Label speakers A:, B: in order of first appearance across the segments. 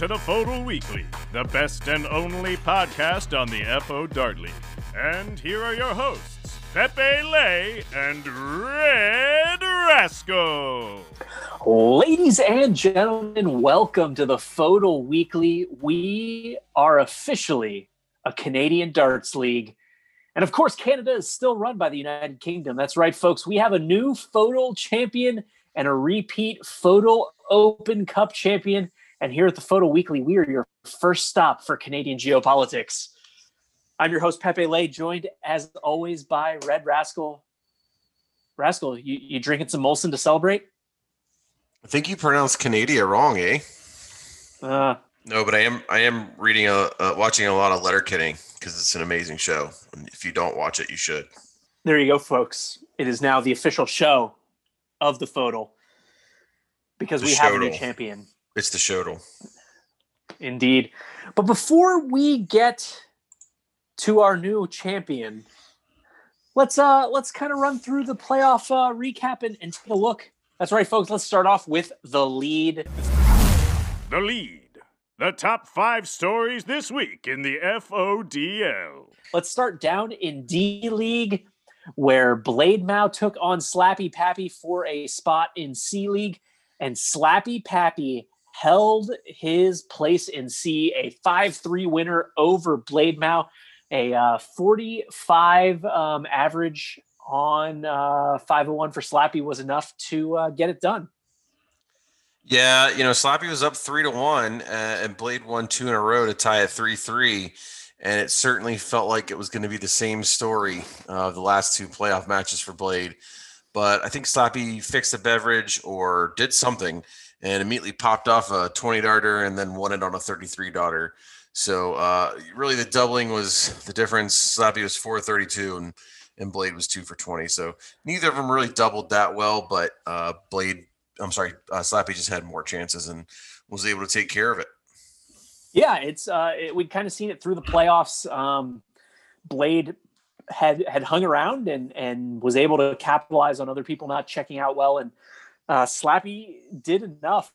A: to the FODL Weekly, the best and only podcast on the FO Dart League. And here are your hosts, Pepe Lay and Red Rascal.
B: Ladies and gentlemen, welcome to the FODL Weekly. We are officially a Canadian darts league. And of course, Canada is still run by the United Kingdom. That's right, folks. We have a new FODL champion and a repeat FODL Open Cup champion. And here at the FODL Weekly, we are your first stop for Canadian geopolitics. I'm your host, Pepe Lay, joined as always by Red Rascal. Rascal, you, you drinking some Molson to celebrate?
C: I think you pronounced Canada wrong, eh?
B: Uh,
C: No, but I am I am reading a uh, watching a lot of Letterkenny because it's an amazing show. And if you don't watch it, you should.
B: there you go, folks. It is now the official show of the FODL because
C: The
B: we have a new champion,
C: It's the Shodel.
B: indeed. But before we get to our new champion, let's uh let's kind of run through the playoff uh, recap and, and take a look. That's right, folks. Let's start off with the lead.
A: The lead. The top five stories this week in the FODL.
B: Let's start down in D League, where Blade Mao took on Slappy Pappy for a spot in C League, and Slappy Pappy held his place in C, a 5 3 winner over Blade Mao, a uh, 45 um, average on uh, 501 for Slappy was enough to uh, get it done.
C: Yeah, you know, Slappy was up three to one, uh, and Blade won two in a row to tie at three three, and it certainly felt like it was going to be the same story uh, of the last two playoff matches for Blade. But I think Slappy fixed a beverage or did something, and immediately popped off a twenty darter and then won it on a thirty three darter. So uh, really, the doubling was the difference. Slappy was four thirty two, and and Blade was two for twenty. So neither of them really doubled that well, but uh, Blade I'm sorry, uh, Slappy just had more chances and was able to take care of it.
B: Yeah, it's uh, it, we'd kind of seen it through the playoffs. Um, Blade had had hung around and and was able to capitalize on other people not checking out well, and uh, Slappy did enough.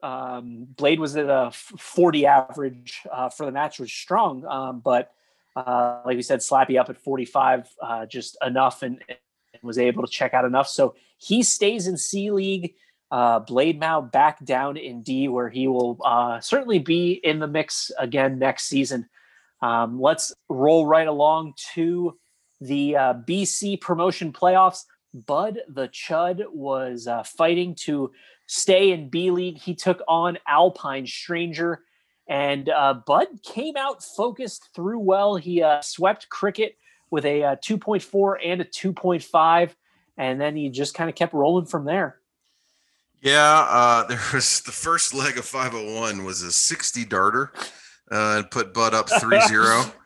B: Um, Blade was at a 40 average uh, for the match, was strong, um, but uh, like we said, Slappy up at 45, uh, just enough, and, and was able to check out enough. So he stays in C League uh, Blade Mao back down in D, where he will uh, certainly be in the mix again next season. Um, let's roll right along to the BC promotion playoffs. Bud the Chud was uh, fighting to stay in B League. He took on Alpine Stranger, and uh, Bud came out focused through well. He uh, swept Cricket with a uh, 2.4 and a 2.5, and then he just kind of kept rolling from there.
C: Yeah, uh, there was the first leg of 501 was a 60 darter uh, and put Bud up 3 0.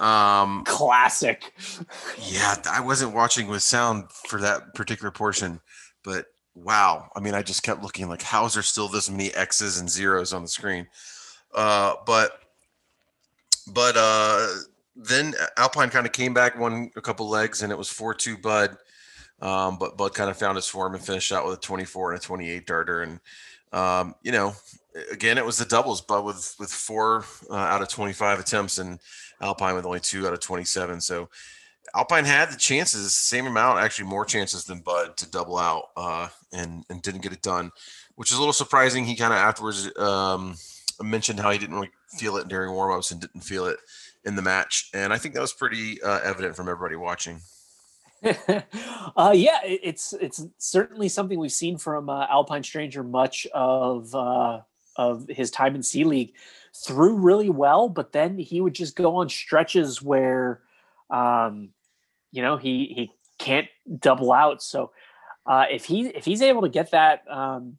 C: Um,
B: Classic.
C: yeah, I wasn't watching with sound for that particular portion, but wow. I mean, I just kept looking like, how is there still this many X's and zeros on the screen? Uh, but, but uh, then Alpine kind of came back, won a couple legs, and it was 4 2 Bud. Um, but Bud kind of found his form and finished out with a 24 and a 28 darter. And, um, you know, again, it was the doubles, Bud with, with four uh, out of 25 attempts and Alpine with only two out of 27. So Alpine had the chances, same amount, actually more chances than Bud to double out uh, and, and didn't get it done, which is a little surprising. He kind of afterwards um, mentioned how he didn't really feel it during warmups and didn't feel it in the match. And I think that was pretty uh, evident from everybody watching.
B: uh, yeah, it's it's certainly something we've seen from uh, Alpine Stranger much of uh, of his time in C League. Threw really well, but then he would just go on stretches where, um, you know, he he can't double out. So uh, if he if he's able to get that um,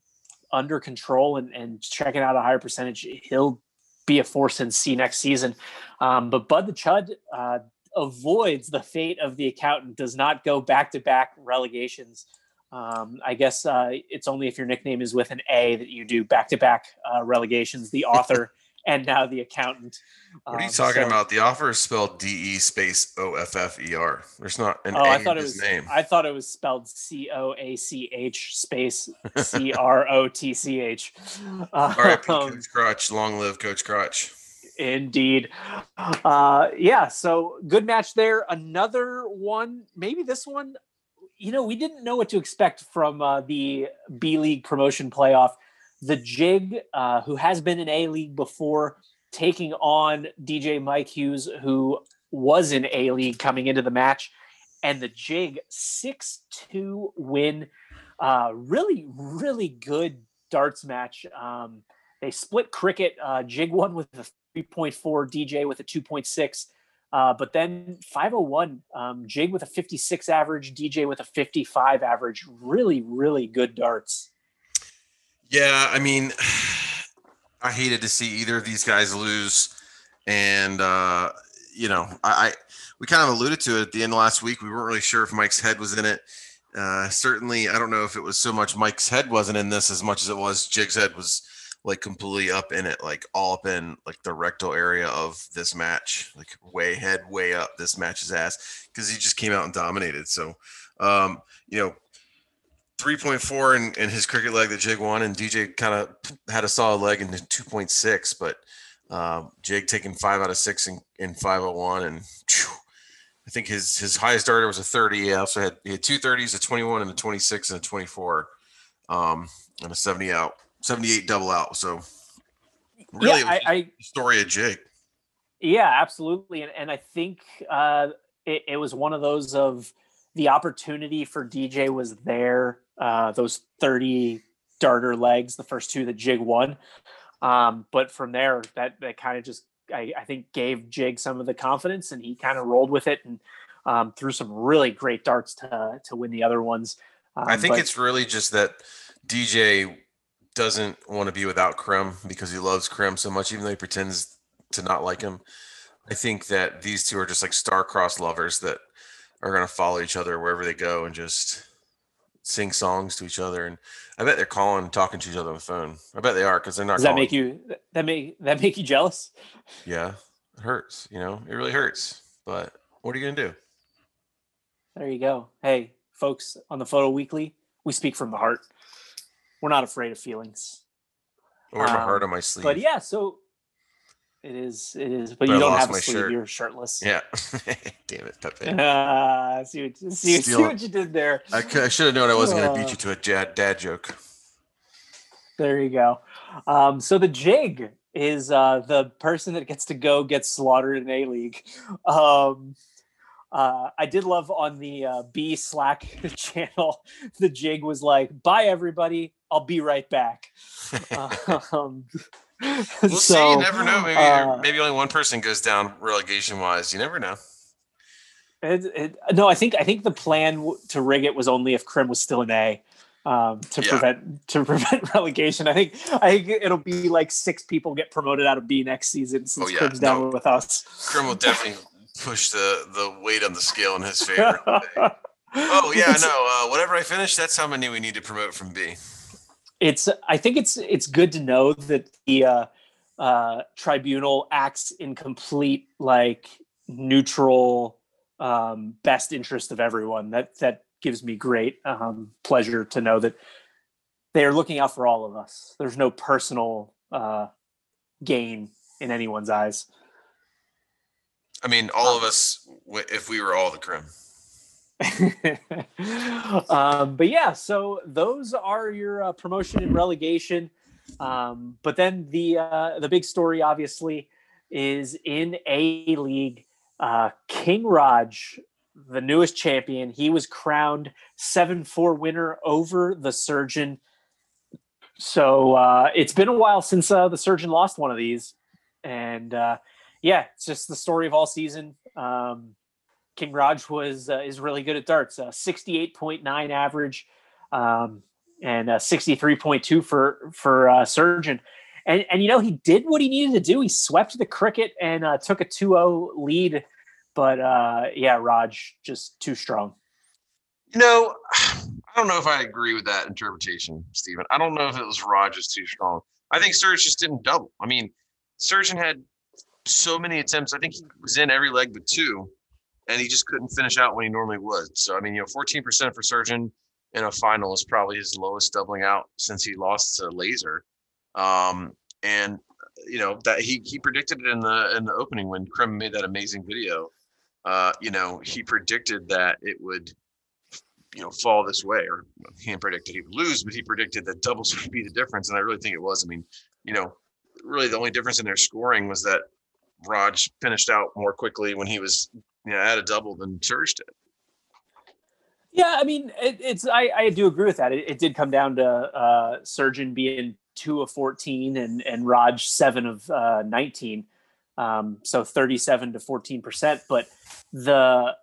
B: under control and and checking out a higher percentage, he'll be a force in C next season. Um, but Bud the Chud uh, avoids the fate of the accountant, does not go back to back relegations. Um, I guess uh, it's only if your nickname is with an A that you do back to back relegations. The author and now the accountant.
C: What are you
B: Um,
C: talking
B: so-
C: about? The offer is spelled D E space O F F E R. There's not an
B: Oh,
C: A
B: I
C: in
B: thought it
C: his
B: was.
C: name.
B: I thought it was spelled C O A C H space C R O T C H. Um,
C: Coach Crotch. Long live Coach Crotch.
B: Indeed. Uh, yeah, so good match there. Another one, maybe this one, you know, we didn't know what to expect from uh, the B League promotion playoff. The Jig, uh, who has been in A League before, taking on DJ Mike Hughes, who was in A League coming into the match. And the Jig 6 2 win. Uh, really, really good darts match. Um, they split cricket. Uh, Jig won with a 3.4, DJ with a 2.6. Uh, but then 501, um, Jig with a 56 average, DJ with a 55 average. Really, really good darts.
C: Yeah, I mean, I hated to see either of these guys lose, and uh, you know, I, I we kind of alluded to it at the end of last week. We weren't really sure if Mike's head was in it. Uh, certainly, I don't know if it was so much Mike's head wasn't in this as much as it was Jig's head was like completely up in it, like all up in like the rectal area of this match, like way head, way up this match's ass because he just came out and dominated. So, um, you know, 3.4 in, in his cricket leg that Jig won, and DJ kind of had a solid leg in 2.6, but um, Jig taking five out of six in, in 501, and phew, I think his his highest darter was a 30. He also had he had two 30s, a 21, and a 26, and a 24, um, and a 70 out, 78 double out. So really,
B: yeah, I, I
C: the story of Jig.
B: Yeah, absolutely. And, and I think uh, it, it was one of those of the opportunity for DJ was there. Uh, those 30 darter legs, the first two that Jig won. Um, but from there, that, that kind of just, I, I think, gave Jig some of the confidence and he kind of rolled with it and um, threw some really great darts to, to win the other ones. Um,
C: I think
B: but-
C: it's really just that DJ doesn't want to be without Krim because he loves Krim so much, even though he pretends to not like him. I think that these two are just like star-crossed lovers that are going to follow each other wherever they go and just sing songs to each other. And I bet they're calling, and talking to each other on the phone. I bet they are because they're not.
B: does that make you, that make, that make you jealous?
C: Yeah, it hurts. You know, it really hurts. But what are you gonna do?
B: There you go. Hey, folks, on the FODL Weekly, we speak from the heart. We're not afraid of feelings.
C: I wear my
B: Um,
C: heart on my sleeve.
B: But yeah, so it is. It is. But
C: But I
B: you don't have a sleeve.
C: shirt.
B: You're shirtless.
C: Yeah. Damn it, Pepe.
B: Ah, see what see, see what you did there.
C: I, I should have known I wasn't going to
B: Uh.
C: beat you to a dad, dad joke.
B: There you go. Um, so the jig is uh, the person that gets to go get slaughtered in a league. Um, uh, I did love on the uh, B Slack channel. The jig was like, "Bye everybody, I'll be right back." um,
C: We'll see. You never know. Maybe
B: uh,
C: maybe only one person goes down relegation wise. You never know.
B: It, it, no, I think I think the plan to rig it was only if Krim was still an A um, to
C: Yeah.
B: prevent to prevent relegation. I think I think it'll be like six people get promoted out of B next season since
C: Oh, yeah,
B: Krim's down
C: no.
B: with us.
C: Krim will definitely push the the weight on the scale in his favor. oh yeah, no. Uh, whatever I finish, that's how many we need to promote from B.
B: It's I think it's it's good to know that the uh, uh, tribunal acts in complete like neutral um, best interest of everyone. That that gives me great um, pleasure to know that they are looking out for all of us. There's no personal uh, gain in anyone's eyes.
C: I mean, all of us, if we were all the Krim.
B: um, but yeah, so those are your uh, promotion and relegation. Um, but then the uh, the big story, obviously, is in A League. Uh, King Raj, the newest champion, he was crowned seven four winner over the Surgeon. So uh, it's been a while since uh, the Surgeon lost one of these, and uh, yeah, it's just the story of all season. Um, King Raj was uh, is really good at darts. Uh, Sixty eight point nine average, um, and uh, sixty three point two for for uh, Surgeon. And and you know he did what he needed to do. He swept the cricket and uh, took a 2-0 lead. But yeah, Raj just too strong.
C: You know, I don't know if I agree with that interpretation, Stephen. I don't know if it was Rogers too strong. I think Surge just didn't double. I mean, Surgeon had so many attempts. I think he was in every leg but two, and he just couldn't finish out when he normally would. So I mean, you know, 14% for Surgeon in a final is probably his lowest doubling out since he lost to Laser. Um, and you know that he he predicted it in the in the opening when Krim made that amazing video. Uh, you know, he predicted that it would you know fall this way, or he didn't predict that he would lose, but he predicted that doubles would be the difference, and I really think it was. I mean, you know, really the only difference in their scoring was that Raj finished out more quickly when he was you know, at a double than Serge did.
B: Yeah, I mean, it, it's I, I do agree with that. It, it did come down to uh, Surgeon being two of fourteen and and Raj seven of uh, nineteen, um, so thirty seven to fourteen percent. But the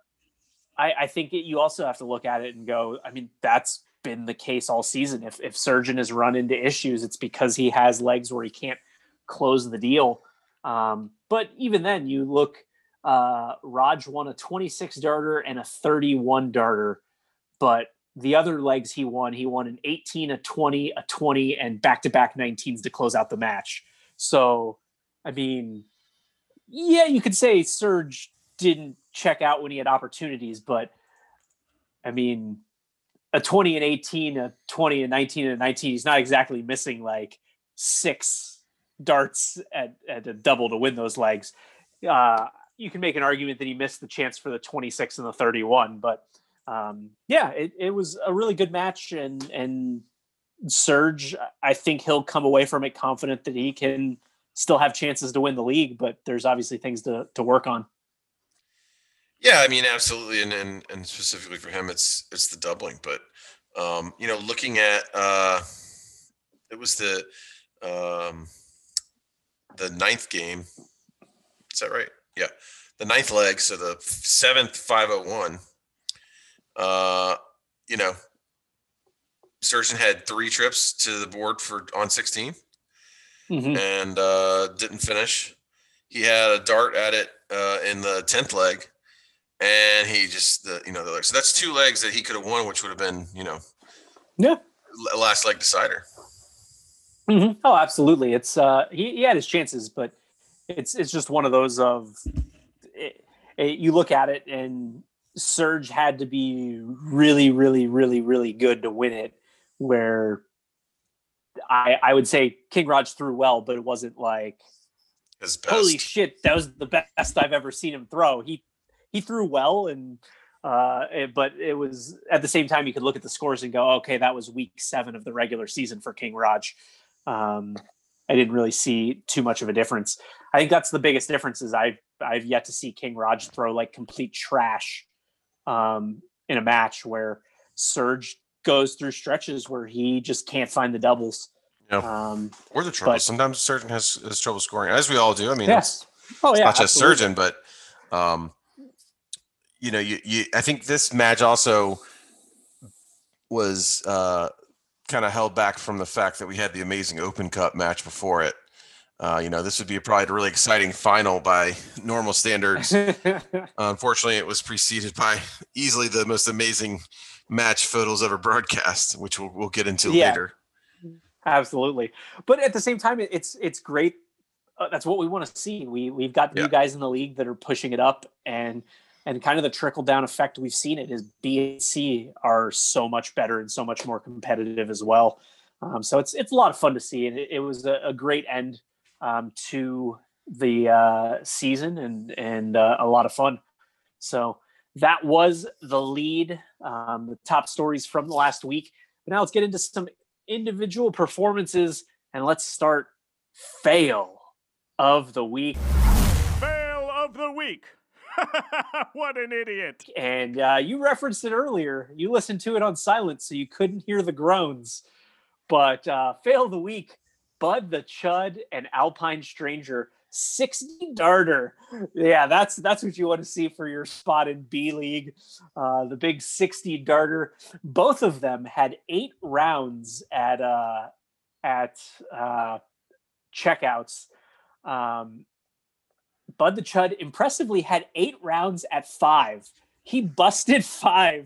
B: I, I think it, you also have to look at it and go. I mean, that's been the case all season. If if Surgeon has run into issues, it's because he has legs where he can't close the deal. Um, but even then, you look. Uh, Raj won a 26 darter and a 31 darter but the other legs he won, he won an 18, a 20, a 20, and back to back 19s to close out the match. So, I mean, yeah, you could say Serge didn't check out when he had opportunities, but I mean, a 20 and 18, a 20 and 19 and 19, he's not exactly missing like six darts at, at a double to win those legs. Uh, you can make an argument that he missed the chance for the 26 and the 31, but um, yeah, it, it was a really good match, and and Serge, I think he'll come away from it confident that he can still have chances to win the league, but there's obviously things to to work on.
C: Yeah, I mean, absolutely, and and, and specifically for him, it's it's the doubling. But um, you know, looking at uh, it was the um, the ninth game. Is that right? Yeah, the ninth leg. So the seventh 501. uh, you know, Surgeon had three trips to the board for on 16 mm-hmm. and uh, didn't finish. He had a dart at it uh, in the 10th leg and he just, the, you know, the leg. So that's two legs that he could have won, which would have been, you know,
B: yeah,
C: last leg decider.
B: Mm-hmm. Oh, absolutely. It's, uh, he, he had his chances, but it's, it's just one of those of, it, it, you look at it and Surge had to be really, really, really, really good to win it. Where I I would say King Raj threw well, but it wasn't like holy shit, that was the best I've ever seen him throw. He he threw well and uh it, but it was at the same time you could look at the scores and go okay that was week seven of the regular season for king raj um i didn't really see too much of a difference i think that's the biggest difference is i've i've yet to see king raj throw like complete trash um, in a match where Serge goes through stretches where he just can't find the doubles.
C: Yeah. Um, or the trouble. But, Sometimes Surgeon has, has trouble scoring, as we all do. I mean, yes.
B: oh yeah,
C: not just Surgeon, but um, you know, you, you I think this match also was uh, kind of held back from the fact that we had the amazing Open Cup match before it. Uh, you know, this would be probably a really exciting final by normal standards. unfortunately, it was preceded by easily the most amazing match photos ever broadcast, which we'll, we'll get into yeah, later.
B: Absolutely, but at the same time, it's it's great. Uh, that's what we want to see. We we've got yeah. new guys in the league that are pushing it up, and and kind of the trickle down effect we've seen it is B and C are so much better and so much more competitive as well. Um, so it's it's a lot of fun to see, and it, it was a, a great end um, to the uh, season and and uh, a lot of fun. So that was the lead, um, the top stories from the last week. But now let's get into some individual performances and let's start fail of the week.
A: Fail of the week. what an idiot.
B: And uh, you referenced it earlier. You listened to it on silence, so you couldn't hear the groans. But uh, fail the week Bud the Chud and Alpine Stranger 60 darter. Yeah, that's that's what you want to see for your spot in B League. Uh, the big 60 darter. Both of them had eight rounds at uh, at uh, checkouts. Um, Bud the Chud impressively had eight rounds at five he busted five,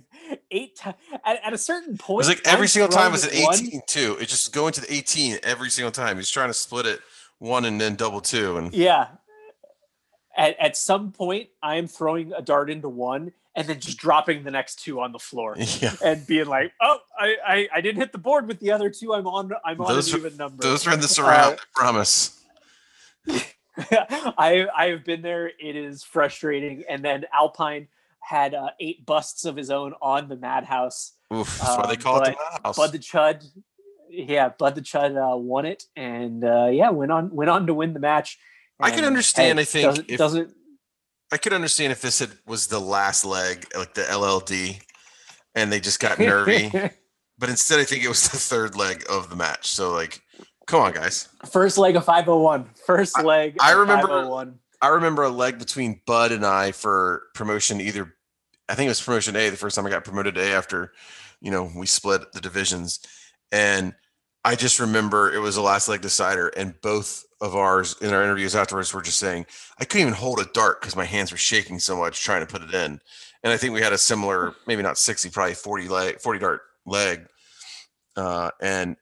B: eight times at, at, a certain point.
C: It was like every single time was an 18 one. too. It just going to the 18 every single time. He's trying to split it one and then double two, and
B: Yeah. At, at some point, I am throwing a dart into one and then just dropping the next two on the floor
C: yeah,
B: and being like, "Oh, I, I, I didn't hit the board with the other two. I'm on I'm on
C: Those
B: an
C: are-
B: even number."
C: those are in the surround. I promise.
B: I I have been there. It is frustrating. And then Alpine had uh, eight busts of his own on the Madhouse.
C: Oof, that's why they
B: Um,
C: call it the Madhouse.
B: Bud the Chud, yeah, Bud the Chud uh, won it, and uh, yeah, went on went on to win the match.
C: I can understand, I think,
B: doesn't,
C: if-
B: doesn't
C: I could understand if this had, was the last leg, like the LLD, and they just got nervy. but instead, I think it was the third leg of the match. So, like, come on, guys.
B: First leg of 501. First leg.
C: I
B: of
C: remember-
B: 501.
C: I remember a leg between Bud and I for promotion. Either I think it was promotion A the first time I got promoted A after, you know, we split the divisions, and I just remember it was the last leg decider, and both of ours in our interviews afterwards were just saying I couldn't even hold a dart because my hands were shaking so much trying to put it in. And I think we had a similar, maybe not sixty, probably forty leg, forty dart leg, uh, and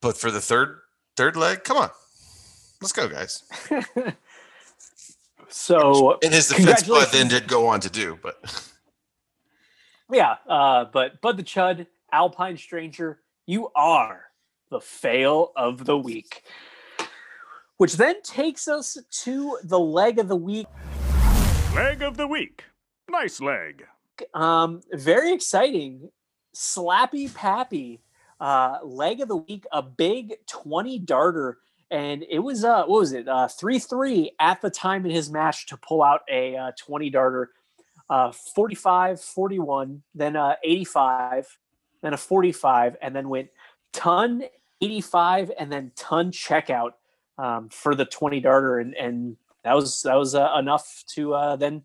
C: but for the third third leg, come on, let's go, guys.
B: so
C: In his defense, Bud then did go on to do, but
B: yeah, uh, but Bud the Chud, Alpine Stranger, you are the fail of the week. Which then takes us to the leg of the week.
A: Leg of the week. Nice leg.
B: Um, very exciting. Slappy Pappy, uh, leg of the week, a big 20 darter. And it was, uh, what was it? Uh, 3 3 at the time in his match to pull out a uh, 20 darter, uh, 45, 41, then uh, 85, then a 45, and then went ton 85 and then ton checkout um, for the 20 darter. And, and that was, that was enough to then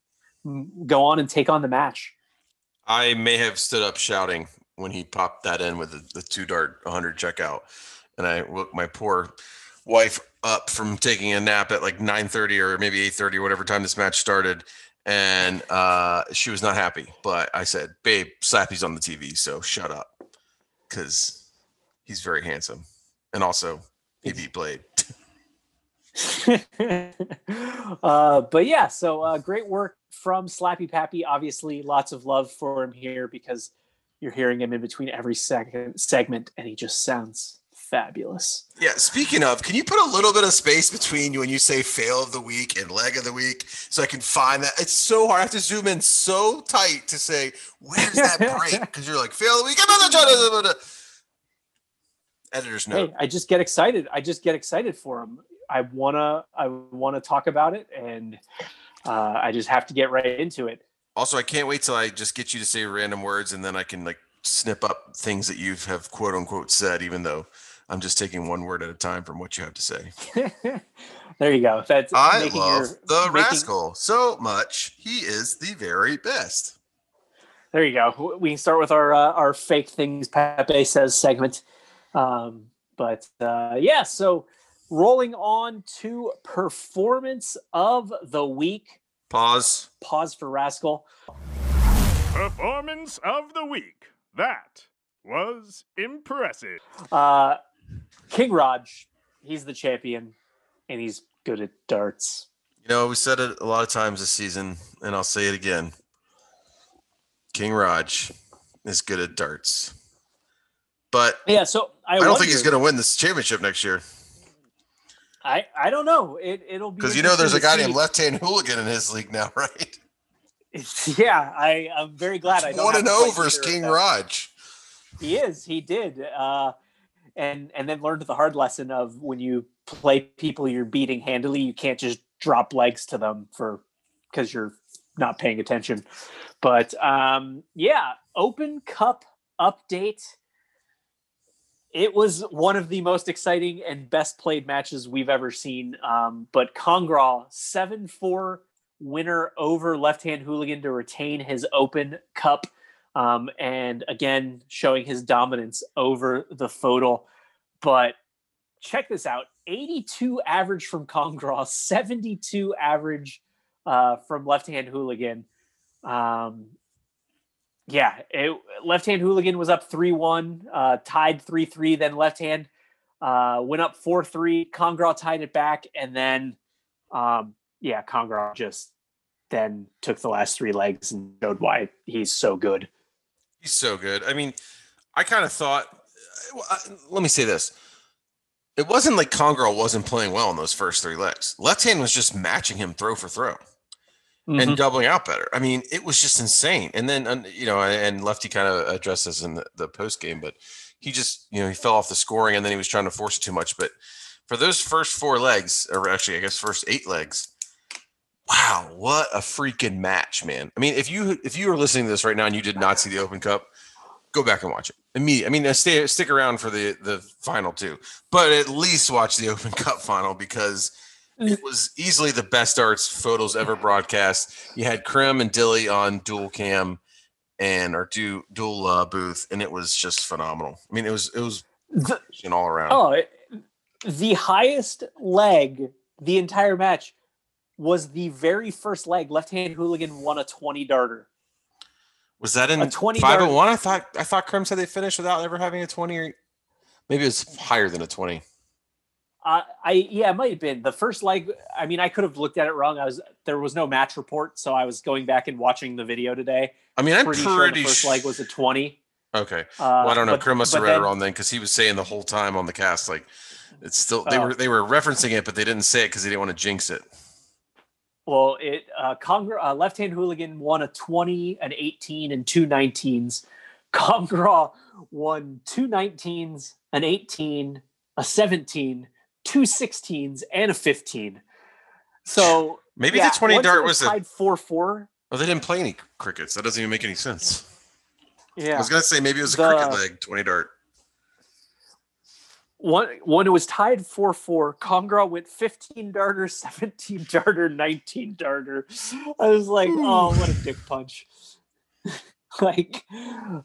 B: go on and take on the match.
C: I may have stood up shouting when he popped that in with the, the two dart 100 checkout, and I woke my poor wife up from taking a nap at like 9:30 or maybe 8:30 or whatever time this match started, and uh, she was not happy. But I said, "Babe, Slappy's on the TV, so shut up," because he's very handsome, and also he beat Blade.
B: uh, but yeah, so uh, great work from Slappy Pappy. Obviously, lots of love for him here because you're hearing him in between every second segment, and he just sounds fabulous.
C: Yeah, speaking of, can you put a little bit of space between you when you say fail of the week and leg of the week so I can find that? It's so hard. I have to zoom in so tight to say, where's that break? Because you're like, fail of the week. Editor's note.
B: Hey, I just get excited. I just get excited for him. I wanna, I wanna talk about it, and uh, I just have to get right into it.
C: Also, I can't wait till I just get you to say random words and then I can like snip up things that you have quote unquote said, even though I'm just taking one word at a time from what you have to say.
B: there you go. That's
C: I
B: making
C: love
B: your-
C: the
B: making-
C: rascal so much. He is the very best.
B: There you go. We can start with our uh, our fake things Pepe says segment. Um, but uh, yeah, so rolling on to performance of the week.
C: Pause.
B: Pause for Rascal.
A: Performance of the week. That was impressive.
B: Uh, King Raj, he's the champion, and he's good at darts.
C: You know, we said it a lot of times this season, and I'll say it again. King Raj is good at darts. But
B: Yeah, so I,
C: I don't think he's going to win this championship next year
B: I I don't know. It it'll be
C: because you know there's a guy named Left Hand Hooligan in his league now, right?
B: Yeah, I I'm very glad I don't
C: One and
B: to
C: zero
B: fight
C: versus
B: either of
C: King. Raj.
B: He is. He did. Uh, and and then learned the hard lesson of when you play people you're beating handily, you can't just drop legs to them for because you're not paying attention. But um, yeah, Open Cup update. It was one of the most exciting and best played matches we've ever seen. Um, but Congraw seven four winner over Left Hand Hooligan to retain his Open Cup um, and again showing his dominance over the FODL. But check this out: 82 average from Congraw, 72 average uh, from Left Hand Hooligan. Um, yeah, it, Left Hand Hooligan was up 3 1, uh, tied 3 3. Then Left Hand uh, went up four three. Kongra tied it back, and then um, yeah, Kongra just then took the last three legs and showed why he's so good.
C: He's so good. I mean, I kind of thought. Let me say this: it wasn't like Congrel wasn't playing well in those first three legs. Left hand was just matching him throw for throw
B: Mhm.
C: and doubling out better. I mean, it was just insane. And then you know, and Lefty kind of addressed this in the, the post game, but he just you know he fell off the scoring and then he was trying to force it too much. But for those first four legs, or actually I guess first eight legs. Wow, what a freaking match, man! I mean, if you if you were listening to this right now and you did not see the Open Cup, go back and watch it. Immediately. I mean, uh, stay stick around for the the final too, but at least watch the Open Cup final because it was easily the best arts photos ever broadcast. You had Krim and Dilly on dual cam and or du, dual uh, booth, and it was just phenomenal. I mean, it was it was
B: The-
C: you know, all around.
B: oh, it- the highest leg the entire match was the very first leg. Left hand hooligan won a twenty darter.
C: Was that in
B: a 20
C: and one? I thought I thought Krim said they finished without ever having a twenty, or maybe it was higher than a twenty.
B: Uh, I yeah, it might have been the first leg. I mean, I could have looked at it wrong. I was there was no match report, so I was going back and watching the video today.
C: I mean, I'm
B: Pretty,
C: pretty,
B: sure the first
C: sh-
B: leg was a twenty.
C: okay.
B: Uh,
C: Well, I don't know. Krim must have read it wrong then, because he was saying the whole time on the cast, like it's still they
B: Oh.
C: were they were referencing it, but they didn't say it because they didn't want to jinx it.
B: Well, it uh, Congra, uh, left hand hooligan won a 20, an 18, and two 19s. Congra won two 19s, an 18, a 17, two 16s, and a 15. So
C: Maybe
B: yeah,
C: the twenty dart was
B: tied four four.
C: Oh, they didn't play any crickets. That doesn't even make any sense.
B: Yeah.
C: I was gonna say maybe it was a
B: The-
C: cricket leg, twenty dart.
B: one when it was tied four four. Congra went 15 darter, 17 darter, 19 darter. I was like, oh, what a dick punch. like,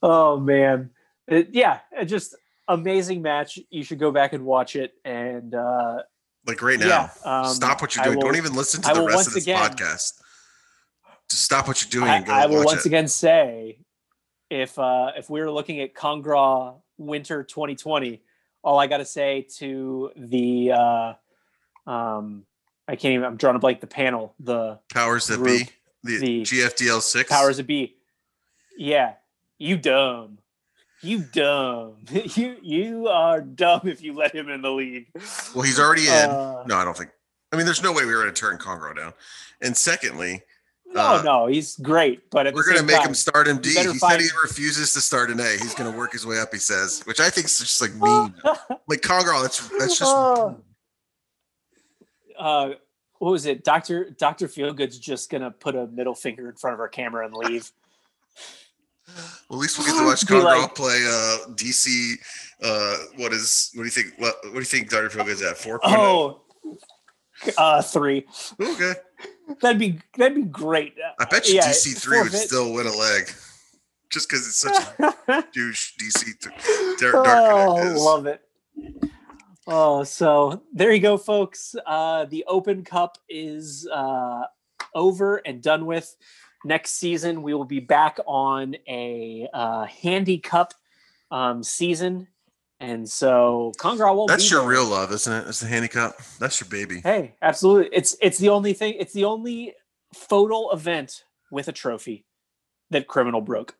B: oh man. It, yeah, it just amazing match. You should go back and watch it. And uh
C: Like right now.
B: yeah, um,
C: stop what you're doing.
B: will-
C: Don't even listen to the rest of this
B: again-
C: podcast. Just stop what you're doing
B: I,
C: and go
B: I will once
C: it.
B: again say if uh if we were looking at Congra Winter 2020, all I got to say to the uh um I can't even I'm drawing a blank the panel the
C: Powers that
B: group,
C: be. The,
B: the
C: GFDL six.
B: powers that be yeah you dumb you dumb you you are dumb if you let him in the league
C: Well, he's already in.
B: Uh,
C: no, I don't think. I mean, there's no way we were going to turn Congo down. And secondly,
B: no
C: uh,
B: no he's great but
C: we're going to make
B: time,
C: him start him D. He
B: better
C: said he refuses to start an A. He's going to work his way up. He says, which I think is just like mean. like Congo, that's that's just.
B: Uh what was it dr dr feelgood's just gonna put a middle finger in front of our camera and leave
C: Well, at least we'll get to watch Congo
B: like-
C: play uh, DC. Uh, what is? What do you think? What, what do you think? Dr. Phil is at four.
B: oh uh three
C: okay.
B: that'd be that'd be great
C: I bet you
B: Yeah,
C: DC three would still win a leg, just because it's such a douche DC. Th- Derek Dark
B: oh, love it. Oh, so there you go, folks. Uh, the Open Cup is uh, over and done with. Next season, we will be back on a uh, Handy Cup um, season, and so Congra will.
C: That's
B: be that's
C: your
B: there.
C: real love, isn't it? It's the handicap. That's your baby.
B: Hey, absolutely. It's it's the only thing. It's the only FODL event with a trophy that criminal broke.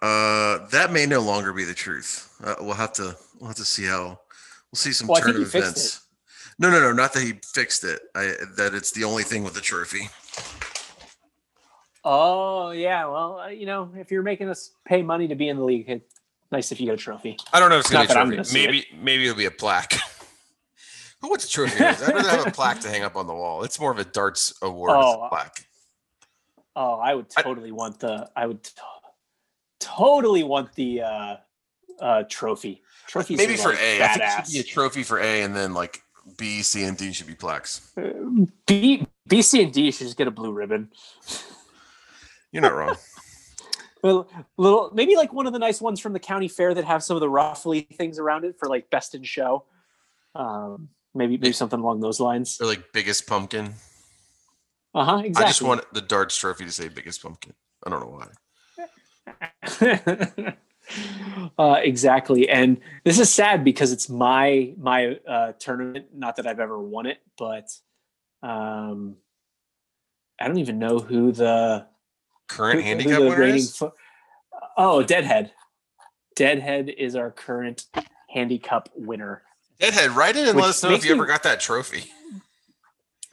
C: Uh, that may no longer be the truth. Uh, we'll have to we'll have to see how we'll see some
B: Well,
C: turn of events. No, no, no, not that he fixed it. I that it's the only thing with the trophy.
B: Oh yeah, well uh, you know if you're making us pay money to be in the league, it's nice if you get a trophy.
C: I don't know if it's
B: Not
C: gonna be a
B: gonna
C: trophy. Maybe maybe it'll be a plaque. Who wants a trophy? I'd rather have a plaque to hang up on the wall. It's more of a darts award
B: Oh,
C: plaque.
B: Oh, I would
C: I-
B: totally want the. I would t- totally want the uh, uh, trophy. Trophies
C: Maybe for
B: like,
C: A. I think it should be a trophy for A, and then like B, C, and D should be plaques.
B: Uh, B, B, C, and D should just get a blue ribbon.
C: You're not wrong.
B: Well, little maybe like one of the nice ones from the county fair that have some of the ruffly things around it for like best in show. Um, maybe maybe something along those lines.
C: or like biggest pumpkin.
B: Uh huh. Exactly.
C: I just want the darts trophy to say biggest pumpkin. I don't know why.
B: uh, exactly. And this is sad because it's my my uh, tournament. Not that I've ever won it, but um, I don't even know who the
C: Current
B: who- who
C: handicap
B: the
C: winner is?
B: fo- oh, Deadhead. Deadhead is our current handicap winner.
C: Deadhead, write in and
B: Which
C: let us know if
B: makes
C: you ever got that trophy.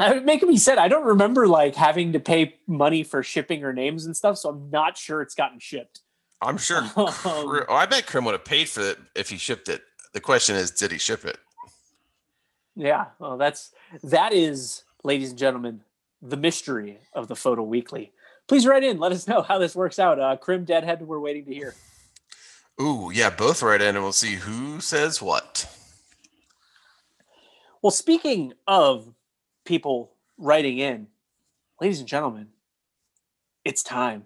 B: I would make it making me sad. I don't remember like having to pay money for shipping or names and stuff, so I'm not sure it's gotten shipped.
C: I'm sure.
B: Um,
C: oh, I bet Krim would have paid for it if he shipped it. The question is, did he ship it?
B: Yeah, well, that's that is, ladies and gentlemen, the mystery of the FODL Weekly. Please write in. Let us know how this works out. Uh, Krim Deadhead, we're waiting to hear.
C: Ooh, yeah, both write in and we'll see who says what.
B: Well, speaking of people writing in, ladies and gentlemen, it's time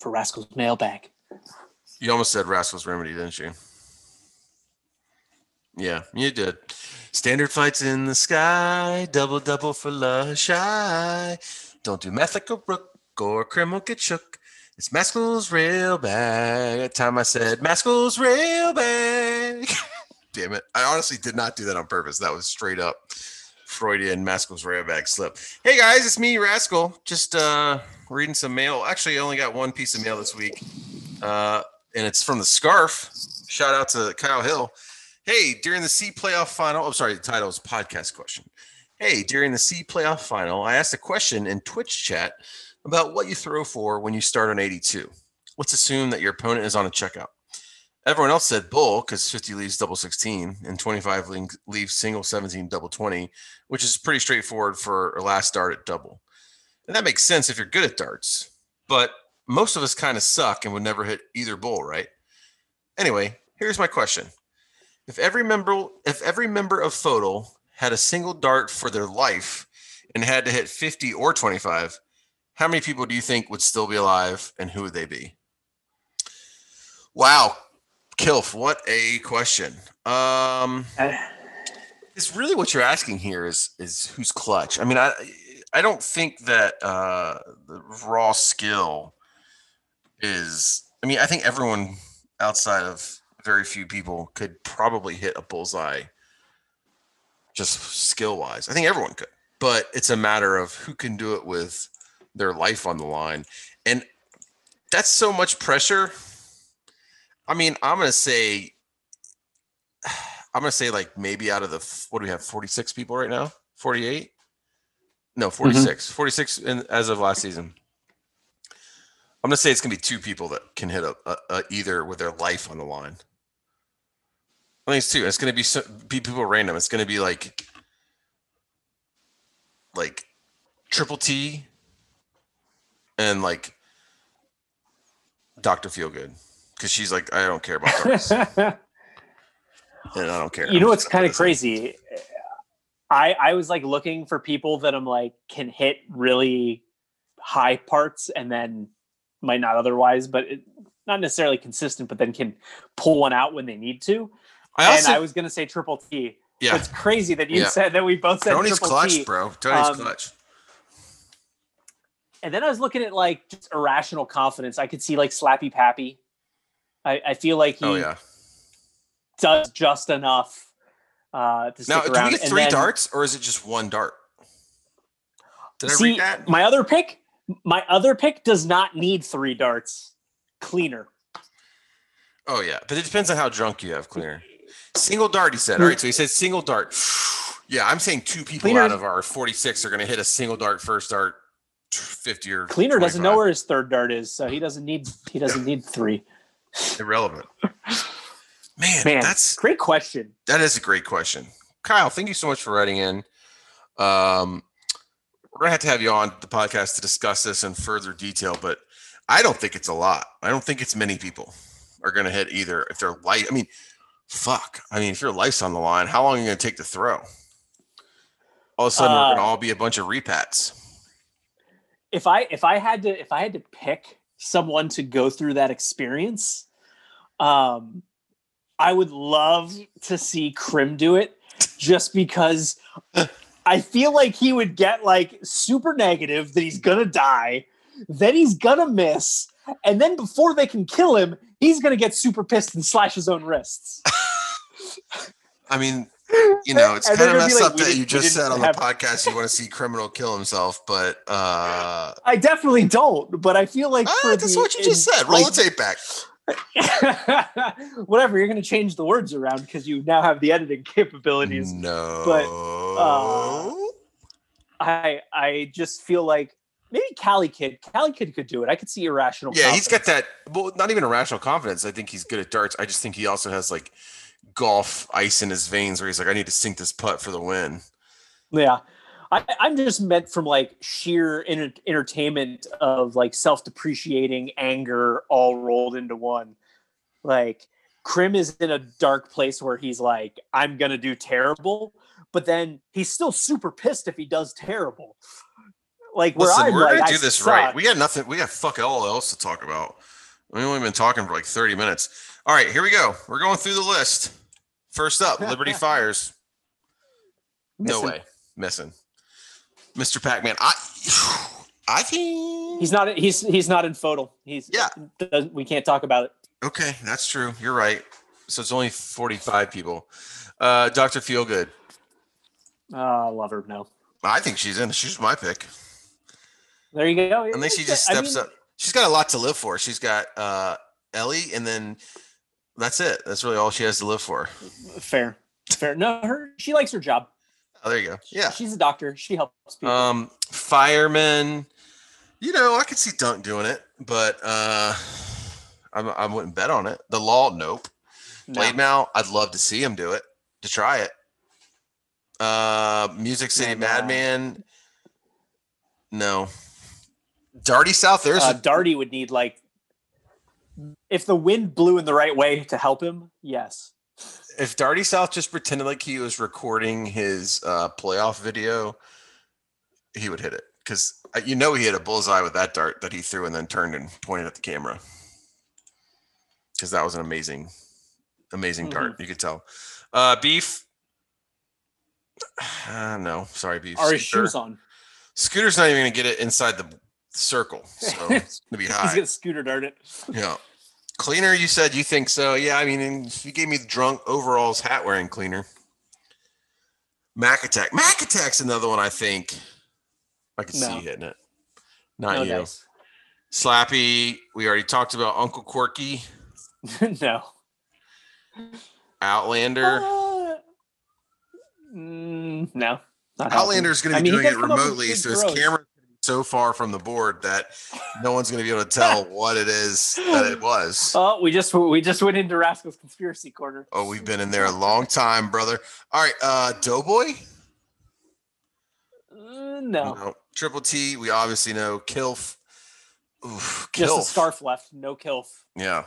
B: for Rascal's mailbag.
C: You almost said Rascal's Remedy, didn't you? Yeah, you did. Standard fights in the sky, double double for Shy. Don't do meth like a rook or Krim will get shook. It's Maskell's rail bag. That time I said Maskell's rail bag. Damn it. I honestly did not do that on purpose. That was straight up Freudian Maskell's rail bag slip. Hey guys, it's me, Rascal. Just uh reading some mail. Actually, I only got one piece of mail this week. Uh and it's from the scarf. Shout out to Kyle Hill. Hey, during the C playoff final, I'm sorry, the title is podcast question. Hey, during the C playoff final, I asked a question in Twitch chat about what you throw for when you start on 82. Let's assume that your opponent is on a checkout. Everyone else said bull because 50 leaves double 16 and 25 le- leaves single 17 double 20, which is pretty straightforward for a last dart at double. And that makes sense if you're good at darts, but most of us kind of suck and would never hit either bull, right? Anyway, here's my question. If every member if every member of FODL had a single dart for their life and had to hit 50 or 25, how many people do you think would still be alive and who would they be? Wow. Kilf, what a question. Um it's really what you're asking here is is who's clutch. I mean, I I don't think that uh the raw skill is I mean, I think everyone outside of very few people could probably hit a bullseye just skill wise. I think everyone could. But it's a matter of who can do it with their life on the line. And that's so much pressure. I mean, I'm going to say I'm gonna say like maybe out of the what do we have 46 people right now? 48 no mm-hmm. 46 46 in, as of last season. I'm gonna say it's gonna be two people that can hit a, a, a either with their life on the line. I think it's two it's gonna be so, be people random. It's gonna be like like triple T and like Dr. Feelgood because she's like I don't care about darts and I don't care
B: you know what's kind of crazy? I I was like looking for people that I'm like can hit really high parts and then might not otherwise, but it, not necessarily consistent, but then can pull one out when they need to.
C: I also
B: and I was gonna say triple T.
C: yeah
B: It's crazy that you
C: Yeah.
B: said that we both said
C: Tony's
B: triple
C: clutch,
B: T.
C: bro. Tony's
B: Um,
C: clutch.
B: And then I was looking at like just irrational confidence. I could see like Slappy Pappy. I, I feel like he
C: Oh yeah.
B: does just enough uh, to stick
C: Now, do we get three
B: then-
C: darts or is it just one dart? Did I
B: See,
C: read that?
B: my other pick, my other pick does not need three darts. Cleaner.
C: Oh yeah, but it depends on how drunk you have. Cleaner. Single dart. He said. All right, so he said single dart. Yeah, I'm saying two people
B: Cleaner-
C: out of our 46 are going to hit a single dart first dart, 50 or
B: Cleaner doesn't know where his third dart is, so he doesn't need he doesn't need three.
C: irrelevant. Man,
B: Man,
C: that's
B: great question.
C: That is a great question. Kyle, thank you so much for writing in. Um, we're gonna have to have you on the podcast to discuss this in further detail, but I don't think it's a lot. I don't think it's many people are gonna hit either if they're light. I mean, fuck. I mean, if your life's on the line, how long are you gonna take to throw? All of a sudden, we're
B: Uh,
C: gonna all be a bunch of repats.
B: If I if I had to if I had to pick someone to go through that experience, um, I would love to see Krim do it, just because I feel like he would get like super negative that he's gonna die, then he's gonna miss, and then before they can kill him, he's gonna get super pissed and slash his own wrists.
C: I mean, you know, it's kind of messed
B: like,
C: up
B: "We
C: that you just said on the
B: have-"
C: podcast you want to see criminal kill himself, but uh,
B: I definitely don't, but I feel like
C: ah,
B: for
C: that's
B: the-
C: what you just
B: in-
C: said. Roll
B: like-
C: the tape back.
B: whatever you're going to change the words around because you now have the editing capabilities
C: No,
B: uh, i i just feel like maybe cali kid cali kid could do it i could see irrational
C: yeah, he's got that. Well, not even irrational confidence. I think he's good at darts. I just think he also has like golf ice in his veins, where he's like, I need to sink this putt for the win.
B: yeah I, i'm just meant from like sheer enter- entertainment of like self-depreciating anger all rolled into one like Krim is in a dark place where he's like, I'm gonna do terrible, but then he's still super pissed if he does terrible. Like where
C: Listen,
B: I'm
C: we're
B: like,
C: gonna
B: I
C: do this right. We got nothing. We got fuck all else to talk about. We've only been talking for like thirty minutes. All right, here we go. We're going through the list. First up, Liberty Fires. No way, missing. Mr. Pac-Man. I, I think
B: He's not. He's he's not in FODL. He's
C: Yeah.
B: We can't talk about it.
C: Okay, that's true. You're right. So it's only 45 people. Uh, Dr. Feelgood.
B: I love her. No,
C: I think she's in. She's my pick.
B: there you go.
C: And then she just
B: I
C: steps
B: mean,
C: up. She's got a lot to live for. She's got uh, Ellie, and then that's it. That's really all she has to live for.
B: Fair, fair. No, her. She likes her job.
C: Oh, there you go. Yeah.
B: she's a doctor. She helps people.
C: Um, fireman. You know, I could see Dunk doing it, but uh, I'm, I wouldn't bet on it. The law, nope.
B: No.
C: Blade Mal, I'd love to see him do it, to try it. Uh, Music City
B: no.
C: Madman, no. Darty South, there's
B: uh,
C: a,
B: Darty would need like, if the wind blew in the right way to help him. Yes.
C: if Darty South just pretended like he was recording his uh, playoff video, he would hit it because you know he hit a bullseye with that dart that he threw and then turned and pointed at the camera. Because that was an amazing, amazing dart. You could tell. Uh, beef. Uh, no, sorry, beef.
B: Are his shoes on?
C: Scooter's not even going to get it inside the circle, so it's going to be high.
B: He's gonna scooter dart it.
C: Yeah. Cleaner, you said you think so. Yeah, I mean, you gave me the drunk overalls hat wearing cleaner. Mac Attack. Mac Attack's another one I think I see
B: No.
C: hitting it. Not
B: no
C: you.
B: dice.
C: Slappy, we already talked about Uncle Quirky,
B: no.
C: Outlander.
B: Uh, mm, no. Not
C: Outlander's going to
B: I
C: be
B: mean,
C: doing it
B: does come up with
C: remotely, so his
B: throws.
C: camera's gonna be so far from the board that no one's going to be able to tell what it is that it was.
B: Oh, we just we just went into Rascal's conspiracy corner.
C: Oh, we've been in there a long time, brother. All right, uh, Doughboy.
B: Uh, no,
C: No. Triple T, we obviously know. Kilf. Oof,
B: just a
C: Kilf.
B: scarf left. No kilf.
C: Yeah.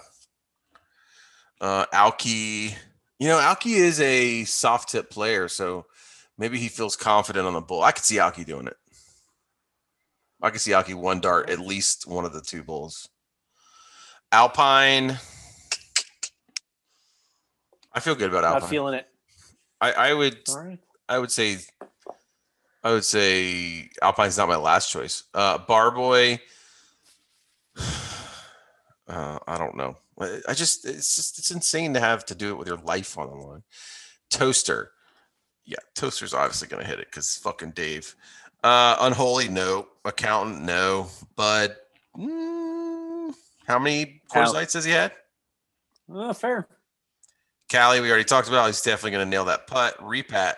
C: Uh Alki. You know, Alki is a soft tip player, so maybe he feels confident on the bull. I could see Alki doing it. I could see Alki one dart, at least one of the two bulls. Alpine. I feel good about Alpine.
B: Not feeling it.
C: I, I would
B: right.
C: I would say I would say Alpine's not my last choice. Uh Barboy. Uh, I don't know. I I just it's just it's insane to have to do it with your life on the line. Toaster. Yeah, Toaster's obviously gonna hit it because fucking Dave. Uh Unholy, no. Accountant, no. but mm, how many course
B: Al-
C: lights has he had?
B: Uh, fair.
C: Callie, we already talked about. He's definitely going to nail that putt. Repat.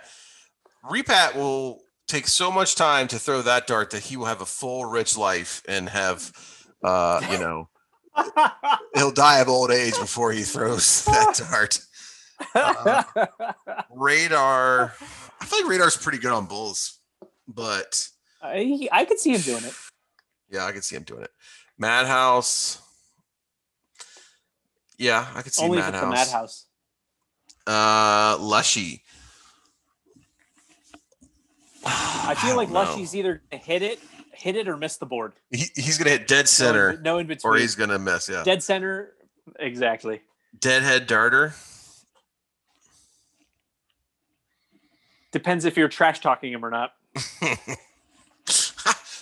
C: Repat will take so much time to throw that dart that he will have a full, rich life and have, uh, you know, he'll die of old age before he throws that dart. Uh, Radar. I feel like Radar's pretty good on bulls, but
B: I, I could see him doing it.
C: yeah, I could see him doing it. Madhouse. Yeah, I could see
B: Only it's the
C: Madhouse.
B: madhouse.
C: Uh, Lushy.
B: I feel like
C: know.
B: Lushy's either gonna hit it, hit it, or miss the board.
C: He, he's gonna hit dead
B: No
C: center,
B: No in between.
C: or he's gonna miss. Yeah,
B: dead center. Exactly.
C: deadhead darter.
B: Depends if you're trash talking him or not.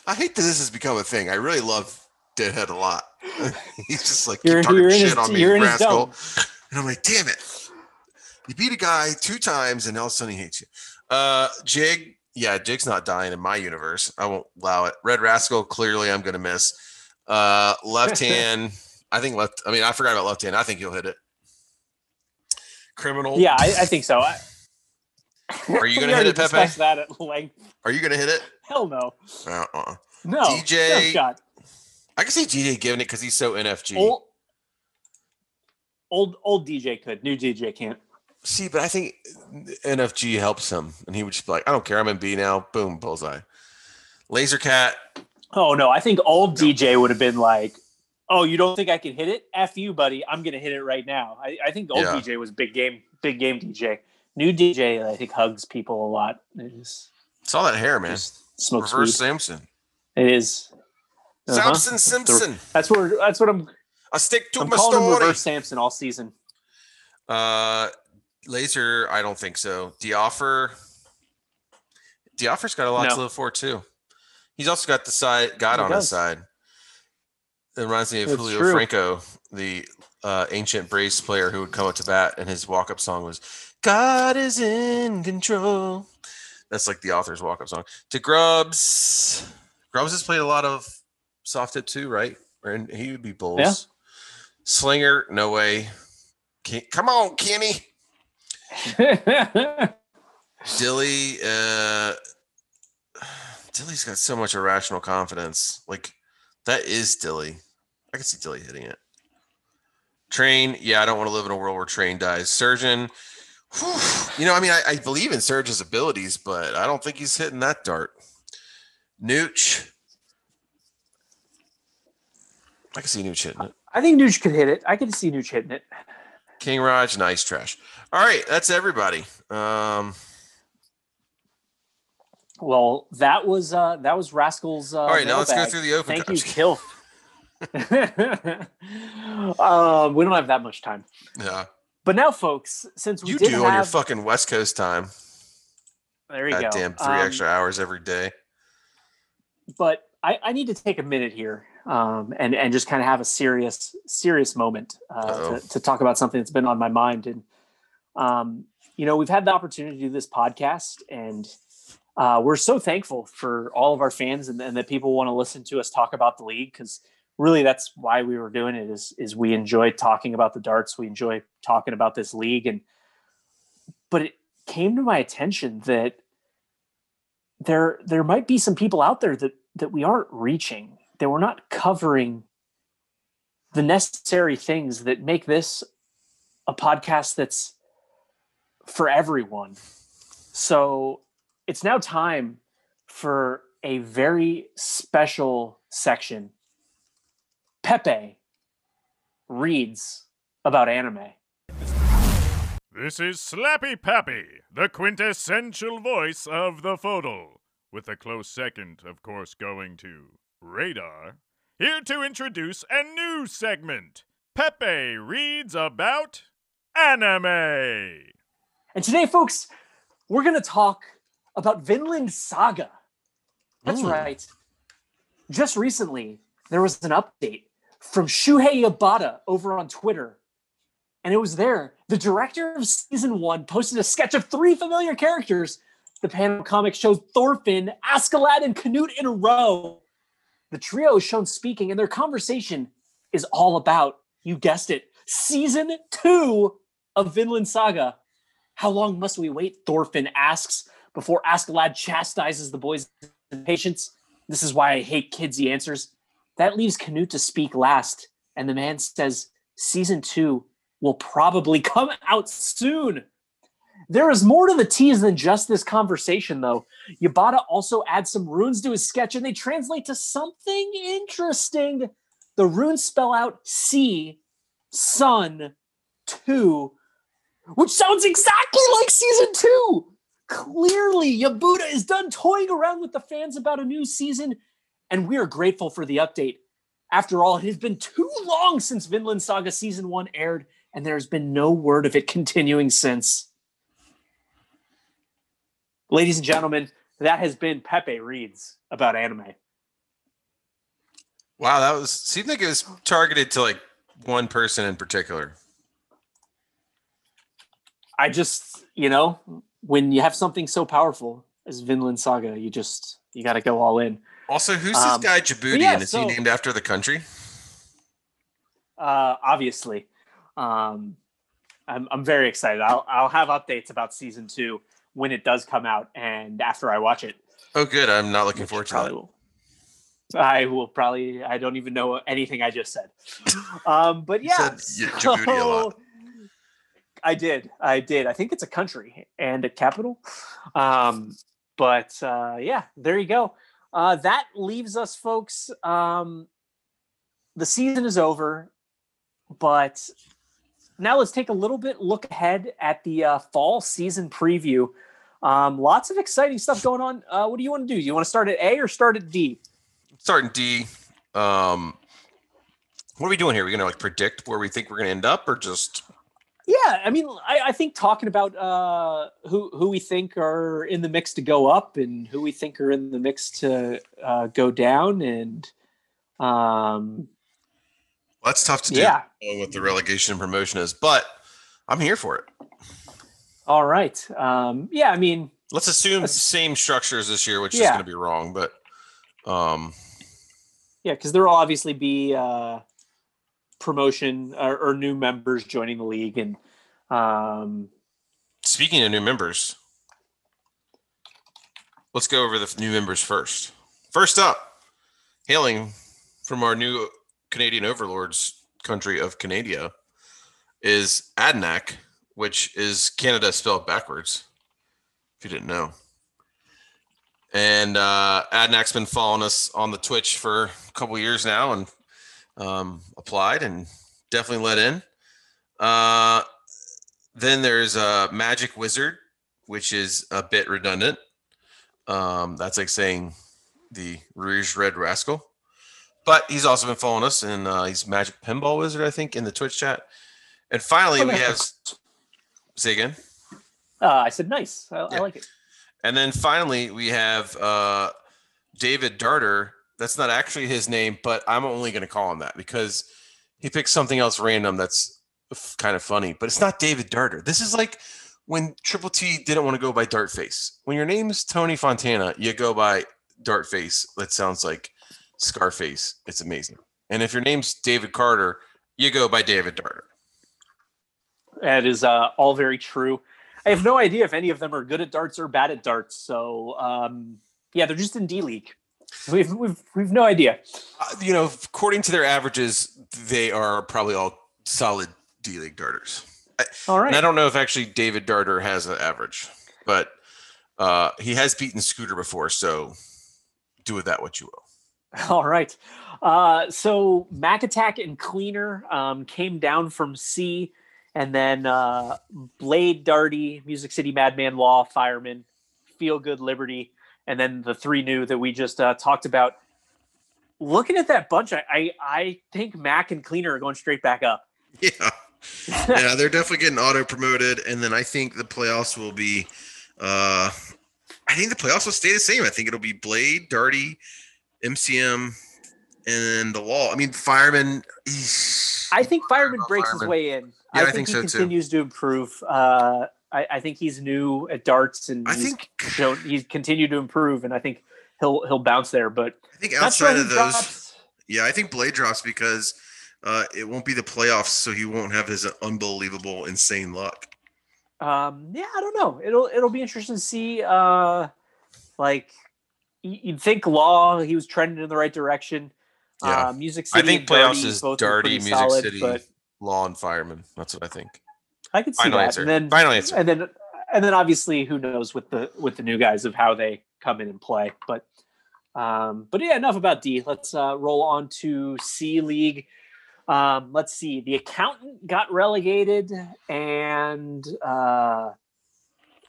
C: I hate that this has become a thing. I really love Deadhead a lot. He's just like
B: You're-
C: keep talking
B: you're
C: shit
B: his-
C: on me, rascal. And I'm like, damn it. You beat a guy two times and all of a sudden he hates you. Uh Jig, yeah, Jig's not dying in my universe. I won't allow it. Red Rascal, clearly I'm gonna miss. Uh left hand. I think left. I mean, I forgot about left hand. I think he'll hit it. Criminal.
B: Yeah, I, I think so. I,
C: Are you gonna hit it, Pepe?
B: That at length.
C: Are you gonna hit it?
B: Hell no.
C: Uh, uh-uh.
B: No.
C: DJ
B: No shot.
C: I can see DJ giving it because he's so NFG.
B: Old, old old DJ could. New DJ can't.
C: See, but I think NFG helps him, and he would just be like, "I don't care, I'm in B now." Boom, bullseye. Laser Cat.
B: Oh no, I think old DJ would have been like, "Oh, you don't think I can hit it? F you, buddy. I'm gonna hit it right now." I, I think old
C: Yeah.
B: DJ was big game, big game DJ. New DJ, I think hugs people a lot. It just,
C: Saw that hair, man.
B: smokes
C: Reverse
B: weed.
C: Samson.
B: It is. Uh-huh.
C: Samson Simpson.
B: That's where. That's what I'm.
C: I stick to
B: I'm
C: my
B: calling him
C: story.
B: reverse Samson all season.
C: Uh, Laser. I don't think so. The Author. The Author's got a lot
B: No.
C: to live for too. He's also got the side God
B: He
C: on his side. It reminds me of
B: It's
C: Julio
B: true.
C: Franco, the uh, ancient Braves player who would come up to bat, and his walk-up song was "God is in control." That's like the author's walk-up song. To Grubbs, Grubbs has played a lot of soft hit too, right? And he would be Bulls.
B: Yeah.
C: Slinger, no way. Ken- come on, Kenny. Dilly, uh, Dilly's got so much irrational confidence. Like that is Dilly. I can see Dilly hitting it. Train, yeah, I don't want to live in a world where Train dies. Surgeon, you know, I mean, I, I believe in Serge's abilities, but I don't think he's hitting that dart. Nooch, I can see Nooch hitting it.
B: I think Nooch could hit it. I can see Nooch hitting it.
C: King Raj, nice trash. All right, that's everybody. Um,
B: Well, that was uh that was Rascal's. Uh,
C: all right, now let's go through the open.
B: Thank you, Kill. um, we don't have that much time.
C: Yeah.
B: But now, folks, since we
C: You do
B: have,
C: on your fucking West Coast time.
B: there you go.
C: Damn, three
B: Um,
C: extra hours every day.
B: But I, I need to take a minute here um, and and just kind of have a serious serious moment uh, to, to talk about something that's been on my mind. And um, you know, we've had the opportunity to do this podcast, and uh, we're so thankful for all of our fans and, and that people want to listen to us talk about the league because really that's why we were doing it is is we enjoy talking about the darts. We enjoy talking about this league. And but it came to my attention that there there might be some people out there that that we aren't reaching that we're not covering the necessary things that make this a podcast that's for everyone. So it's now time for a very special section pepe reads about anime
A: This is Slappy Pappy, the quintessential voice of the FODL, with a close second, of course, going to Radar. Here to introduce a new segment Pepe reads about anime.
B: And today, folks, we're going to talk about Vinland Saga. That's
C: Ooh.
B: right. Just recently, there was an update from Shuhei Yabuta over on Twitter. And it was there. The director of season one posted a sketch of three familiar characters. The panel comic shows Thorfinn, Askeladd, and Canute in a row. The trio is shown speaking, and their conversation is all about, you guessed it, season two of Vinland Saga. How long must we wait? Thorfinn asks before Askeladd chastises the boy's impatience. This is why I hate kids, he answers. That leaves Canute to speak last, and the man says, Season two will probably come out soon. There is more to the tease than just this conversation, though. Yabuta also adds some runes to his sketch, and they translate to something interesting. The runes spell out sea, sun, two, which sounds exactly like season two. Clearly, Yabuta is done toying around with the fans about a new season, and we are grateful for the update. After all, it has been too long since Vinland Saga season one aired, and there has been no word of it continuing since. Ladies and gentlemen, that has been Pepe Reads about anime.
C: Wow, that was seemed like it was targeted to like one person in particular.
B: I just, you know, when you have something so powerful as Vinland Saga, you just you got to go all in.
C: Also, who's
B: Um,
C: this guy Djibouti,
B: yeah,
C: and is
B: so-
C: he named after the country?
B: Uh, obviously, um, I'm I'm very excited. I'll I'll have updates about season two when it does come out and after I watch it.
C: Oh, good. I'm not looking forward to
B: probably
C: that.
B: will. I will probably. I don't even know anything I just said. Um, but yeah,
C: said y- Djibouti a lot.
B: so- I did. I did. I think it's a country and a capital. Um, but uh, yeah, there you go. Uh, that leaves us, folks. Um, the season is over, but now let's take a little bit look ahead at the uh, fall season preview. Um, lots of exciting stuff going on. Uh, what do you want to do? Do you want to start at A or start at D?
C: Starting D. Um, what are we doing here? Are We're gonna like predict where we think we're gonna end up, or just
B: Yeah, I mean, I, I think talking about uh, who who we think are in the mix to go up and who we think are in the mix to uh, go down, and um,
C: well, that's tough to do.
B: yeah,
C: I don't know what the relegation and promotion is, but I'm here for it.
B: all right, um, yeah. I mean,
C: Let's assume same structures this year, which is gonna be wrong, but um,
B: yeah, because there will obviously be uh, promotion or, or new members joining the league, and um,
C: Speaking of new members, let's go over the new members first. First up, hailing from our new Canadian overlords country of Canada, is Adanac, which is Canada spelled backwards. If you didn't know. And uh, Adanac's been following us on the Twitch for a couple years now and um, applied and definitely let in. Uh, then there's a magic wizard, which is a bit redundant. Um, that's like saying the Rouge Red Rascal. But he's also been following us, and uh, he's Magic Pinball Wizard, I think, in the Twitch chat. And finally, we have say again.
B: uh, I said nice. I, I like it.
C: And then finally, we have uh, David Darter. That's not actually his name, but I'm only going to call him that because he picks something else random that's f- kind of funny. But it's not David Darter. This is like when Triple T didn't want to go by Dartface. When your name's Tony Fontana, you go by Dartface. That sounds like Scarface. It's amazing. And if your name's David Carter, you go by David Darter.
B: That is uh, all very true. I have no idea if any of them are good at darts or bad at darts. So um, yeah, they're just in D League. We've we've we've no idea.
C: Uh, you know, according to their averages, they are probably all solid D League darters.
B: All
C: And I don't know if actually David Darter has an average, but uh, he has beaten Scooter before, so do with that what you will.
B: All right. Uh, so Mac Attack and Cleaner um, came down from C, and then uh, Blade Darty, Music City Madman Law, Fireman, Feel Good Liberty, and then the three new that we just uh, talked about. Looking at that bunch, I, I I think Mac and Cleaner are going straight back up.
C: Yeah, yeah, they're definitely getting auto promoted, and then I think the playoffs will be. Uh, I think the playoffs will stay the same. I think it'll be Blade, Darty, MCM, and the Law. I mean, Fireman.
B: I think Fireman breaks his way in.
C: Yeah, I
B: I
C: think
B: think, he
C: so, too.
B: continues to improve. Uh, I, I think he's new at darts, and
C: I
B: he's
C: think.
B: shown he's continued to improve, and I think he'll he'll bounce there. But
C: I think outside of those.
B: drops.
C: Yeah, I think Blade drops because uh, it won't be the playoffs, so he won't have his unbelievable, insane luck.
B: Um, yeah, I don't know. It'll it'll be interesting to see. Uh, like you'd think Law he was trending in the right direction.
C: Yeah.
B: Uh, Music
C: I think playoffs
B: Darty
C: is
B: both were
C: Music
B: solid,
C: City,
B: but
C: Law, and Fireman. That's what I think.
B: I could see
C: Final
B: that.
C: answer.
B: And then
C: Final answer.
B: and then and then obviously who knows with the with the new guys of how they come in and play. But um but yeah enough about d. Let's uh roll on to c league. Um let's see. The accountant got relegated and uh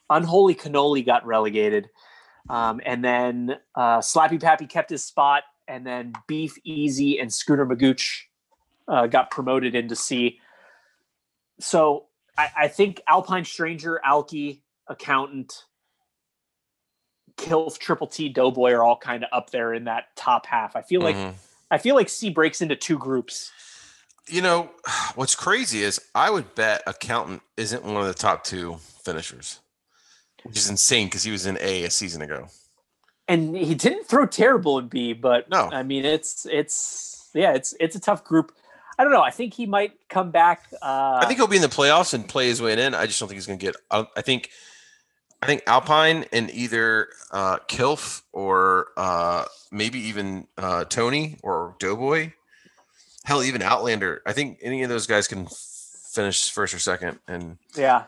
B: unholy cannoli got relegated. Um and then uh slappy pappy kept his spot. And then beef easy and scooter magooch uh, got promoted into c. So I, I think Alpine Stranger, Alki, Accountant, Kilf, Triple T, Doughboy are all kind of up there in that top half. I feel like
C: Mhm.
B: I feel like C breaks into two groups.
C: You know, what's crazy is I would bet Accountant isn't one of the top two finishers, which is insane because he was in A a season ago.
B: And he didn't throw terrible in B, but
C: No.
B: I mean it's it's yeah, it's it's a tough group. I don't know. I think he might come back. Uh,
C: I think he'll be in the playoffs and play his way in. I just don't think he's going to get. I I think, I think Alpine and either uh, Kilf or uh, maybe even uh, Tony or Doughboy. Hell, even Outlander. I think any of those guys can finish first or second. And
B: yeah,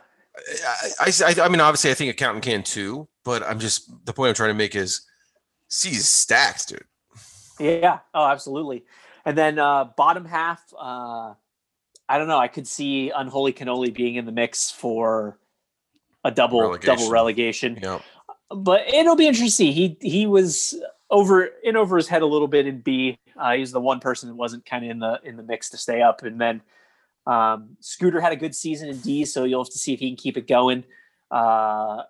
C: I, I, I- mean, obviously, I think Accountant can too. But I'm just the point I'm trying to make is, C is stacked, dude.
B: Yeah. Oh, absolutely. And then uh, bottom half, uh, I don't know. I could see Unholy Cannoli being in the mix for a double
C: Relegation.
B: double relegation.
C: Know,
B: But it'll be interesting. He he was over in over his head a little bit in B. Uh, he's the one person that wasn't kind of in the in the mix to stay up. And then um, Scooter had a good season in D, so you'll have to see if he can keep it going. Uh,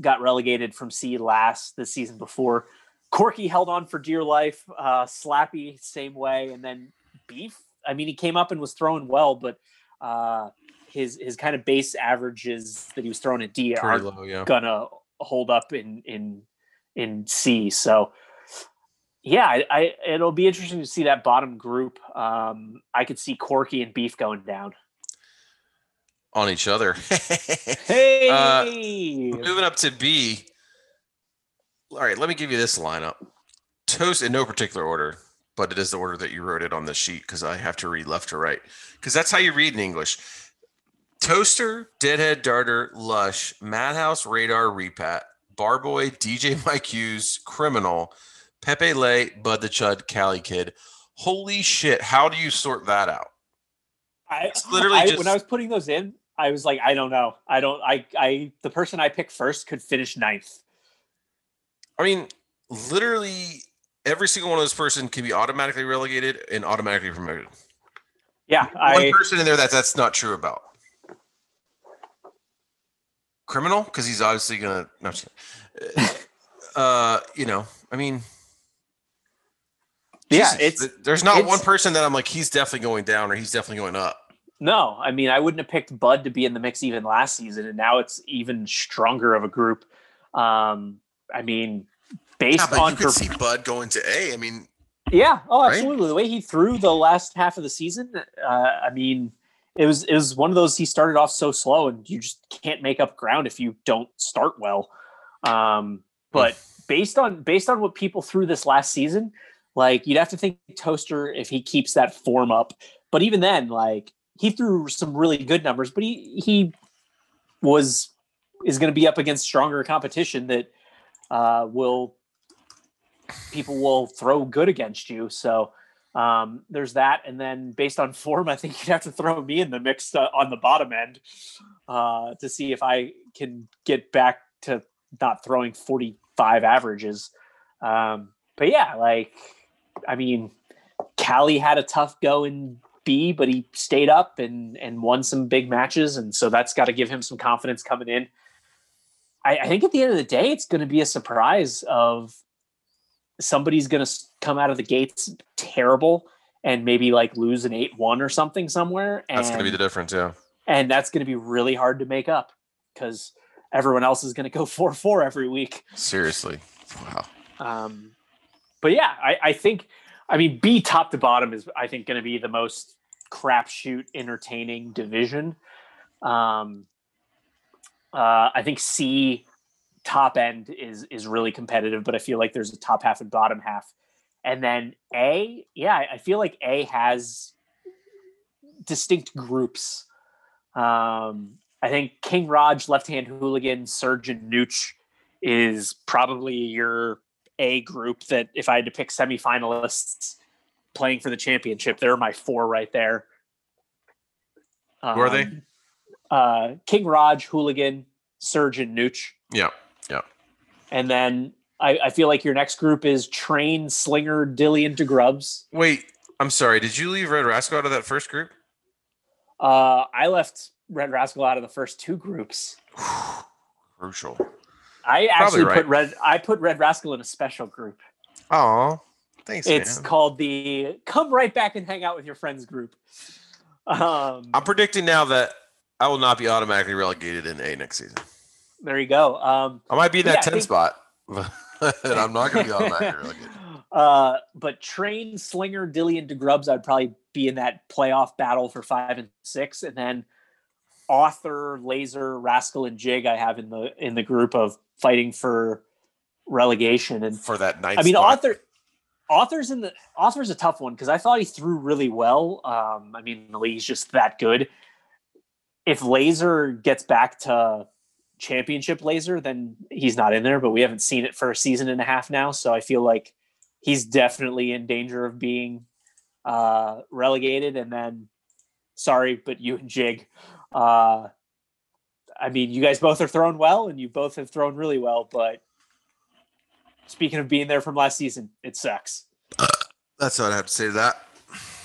B: got relegated from C last the season before. Corky held on for dear life. Uh, Slappy same way, and then Beef. I mean, he came up and was throwing well, but uh, his his kind of base averages that he was throwing at D aren't.
C: Yeah.
B: gonna hold up in in in C. So yeah, I, I it'll be interesting to see that bottom group. Um, I could see Corky and Beef going down.
C: On each other.
B: Hey,
C: Uh, Moving up to B. All right, let me give you this lineup. Toast in no particular order, but it is the order that you wrote it on the sheet because I have to read left to right because that's how you read in English. Toaster, Deadhead, Darter, Lush, Madhouse, Radar, Repat, Barboy, DJ Mike Hughes, Criminal, Pepe Lay, Bud the Chud, Cali Kid. Holy shit! How do you sort that out?
B: I,
C: it's literally
B: I-
C: just-
B: when I was putting those in, I was like, I don't know. I don't. I I the person I picked first could finish ninth.
C: I mean, literally every single one of those person can be automatically relegated and automatically promoted.
B: Yeah, I
C: One person in there that that's not true about. Criminal, because he's obviously gonna. No, kidding. uh, you know, I mean,
B: yeah.
C: Jesus,
B: It's
C: there's not one person that I'm like he's definitely going down or he's definitely going up.
B: No, I mean, I wouldn't have picked Bud to be in the mix even last season, and now it's even stronger of a group. Um, I mean, based
C: Yeah,
B: on
C: you could
B: per-
C: see Bud going to A. I mean,
B: yeah, oh,
C: right?
B: absolutely. The way he threw the last half of the season, uh, I mean, it was it was one of those. He started off so slow, and you just can't make up ground if you don't start well. Um, but based on based on what people threw this last season, like you'd have to think Toaster if he keeps that form up. But even then, like he threw some really good numbers, but he he was is going to be up against stronger competition that uh, will people will throw good against you. So um, there's that, and then based on form, I think you'd have to throw me in the mix uh, on the bottom end uh, to see if I can get back to not throwing 45 averages. Um, but yeah, like I mean, Cali had a tough go in B, but he stayed up and and won some big matches, and so that's got to give him some confidence coming in. I, I think at the end of the day, it's going to be a surprise of somebody's going to come out of the gates terrible and maybe like lose an eight one or something somewhere. And,
C: that's going to be the difference. Yeah.
B: and that's going to be really hard to make up because everyone else is going to go four four every week.
C: Seriously. Wow.
B: Um, but yeah, I, I think, I mean, B top to bottom is, I think, going to be the most crapshoot entertaining division. Um, uh, I think C top end is is really competitive, but I feel like there's a top half and bottom half, and then A, yeah, I- feel like A has distinct groups. Um, I think King Raj, Left Hand Hooligan, Surgeon Nooch is probably your A group that if I had to pick semifinalists playing for the championship, they're my four right there.
C: Who are they?
B: Uh, King Raj, Hooligan, Surgeon Nooch.
C: Yeah. Yeah.
B: And then I, I feel like your next group is Train, Slinger, Dillian to Grubs.
C: Wait, I'm sorry. Did you leave Red Rascal out of that first group?
B: Uh, I left Red Rascal out of the first two groups.
C: Crucial.
B: I actually
C: right.
B: put Red I put Red Rascal in a special group.
C: Oh, Thanks,
B: It's
C: man.
B: called the "Come Right Back and Hang Out with Your Friends" group. Um,
C: I'm predicting now that I will not be automatically relegated in A next season.
B: there you go. Um,
C: I might be in that
B: Yeah,
C: 10
B: think-
C: spot, but I'm not going to be automatically relegated.
B: Uh, but Train, Slinger, Dilly, and DeGrubs, I'd probably be in that playoff battle for five and six, and then Author, Laser, Rascal, and Jig I have in the in the group of fighting for relegation. And
C: For that ninth
B: I mean,
C: spot.
B: Author, Author's in the Author's a tough one because I thought he threw really well. Um, I mean, the league's just that good. If Laser gets back to championship Laser, then he's not in there. But we haven't seen it for a season and a half now, so I feel like he's definitely in danger of being uh, relegated. And then, sorry, but you and Jig, uh, I mean, you guys both are thrown well, and you both have thrown really well. But speaking of being there from last season, it sucks.
C: That's what I have to say to that.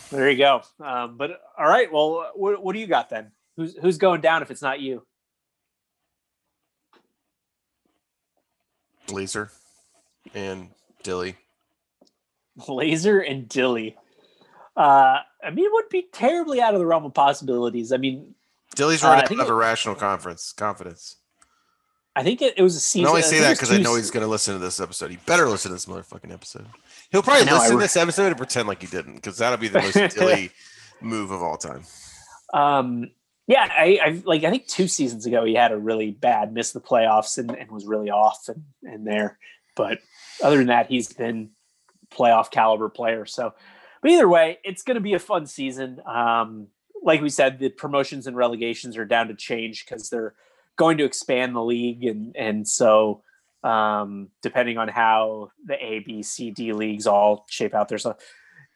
B: There you go. Um, but all right, well, what, what do you got then? Who's who's going down if it's not you?
C: Laser and Dilly.
B: Laser and Dilly. Uh, I mean, it would be terribly out of the realm of possibilities. I mean,
C: Dilly's
B: Uh,
C: running
B: think
C: out of irrational conference confidence.
B: I think it, it was a
C: I
B: season.
C: only say that because I know he's going to listen to this episode. He better listen to this motherfucking episode. He'll probably
B: know,
C: listen to this episode and pretend like he didn't because that'll be the most Dilly move of all time.
B: Um, yeah, I, I like. I think two seasons ago he had a really bad miss the playoffs and, and was really off and, and there. But other than that, he's been playoff caliber player. So, but either way, it's going to be a fun season. Um, like we said, the promotions and relegations are down to change because they're going to expand the league, and and so um, depending on how the A, B, C, D leagues all shape out, there's a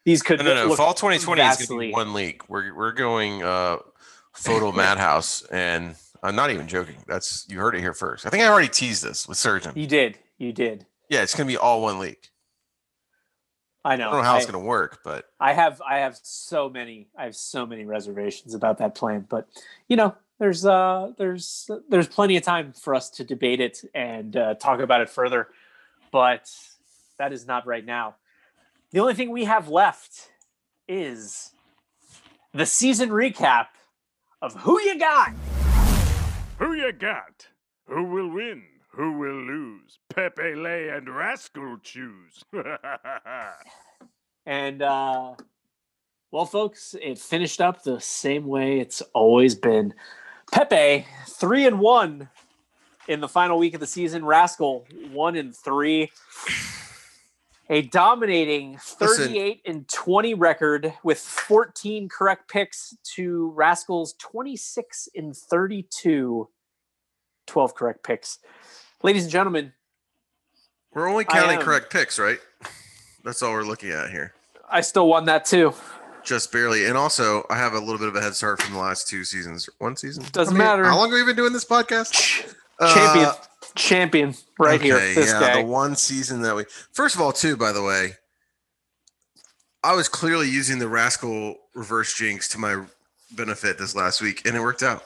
B: these could
C: No, no, no. Fall 2020 is going to be one league. We're we're going uh, FODL madhouse, and I'm not even joking. That's you heard it here first. I think I already teased this with Surgeon.
B: You did, you did.
C: Yeah, it's going to be all one league.
B: I know.
C: I don't know how
B: I,
C: it's going to work, but
B: I have I have so many I have so many reservations about that plan, but you know, there's uh there's there's plenty of time for us to debate it and uh, talk about it further, but that is not right now. The only thing we have left is the season recap of who you got.
A: Who you got? Who will win? Who will lose? Pepe Lay and Rascal choose.
B: And uh well folks, it finished up the same way it's always been. Pepe, three and one in the final week of the season. Rascal, one and three. A dominating
C: Listen.
B: 38 and 20 record with 14 correct picks to Rascal's 26 and 32, 12 correct picks. Ladies and gentlemen,
C: we're only counting correct picks, right? That's all we're looking at here.
B: I still won that too.
C: Just barely. And also, I have a little bit of a head start from the last two seasons. One season?
B: Doesn't
C: How many-
B: matter.
C: How long have we been doing this podcast?
B: Champion,
C: Uh,
B: champion, right here. This
C: yeah,
B: guy.
C: the one season that we. First of all, too, by the way, I was clearly using the rascal reverse jinx to my benefit this last week, and it worked out.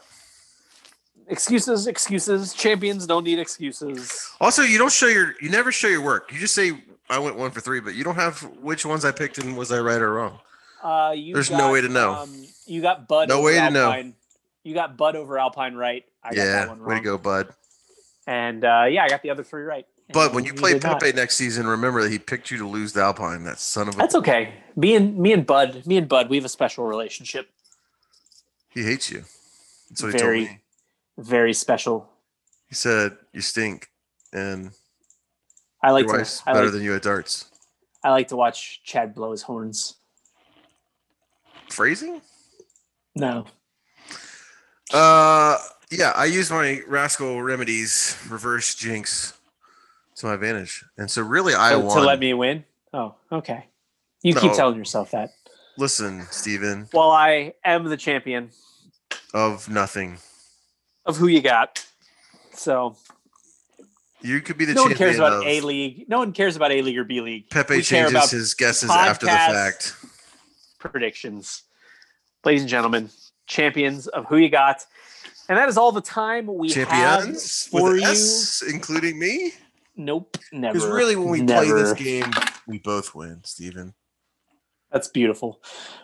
B: excuses, excuses. Champions don't need excuses.
C: Also, you don't show your, you never show your work. You just say I went one for three, but you don't have which ones I picked and was I right or wrong.
B: Uh, you
C: There's no
B: got,
C: way to know.
B: Um, you got Bud.
C: No
B: over
C: way to know.
B: Alpine. You got Bud over Alpine right. I got that
C: yeah, way to go, bud.
B: And uh, yeah, I got the other three right.
C: But when you play
B: not.
C: Pepe next season, remember that he picked you to lose the Alpine. That son of a.
B: that's okay. Me and me and Bud, me and Bud, we have a special relationship.
C: He hates you. That's what he told me.
B: Very special.
C: He said you stink, and
B: I like
C: your
B: to. I
C: better
B: like,
C: than you at darts.
B: I like to watch Chad blow his horns.
C: Phrasing?
B: No,
C: Uh, yeah, I use my rascal remedies reverse jinx to my advantage, and so really I oh,
B: to,
C: won.
B: to let me win. Oh, okay. You keep telling yourself that.
C: Listen, Steven,
B: Well, I am the champion
C: of nothing.
B: of who you got. So
C: You could be the
B: no one cares about A League. No one cares about A League or B League.
C: Pepe changes his guesses after the fact.
B: predictions. Ladies and gentlemen, champions of who you got. And that is all the time we have for you.
C: S, including me.
B: Nope, never.
C: Because really, when we play this game, we both win, Steven.
B: That's beautiful.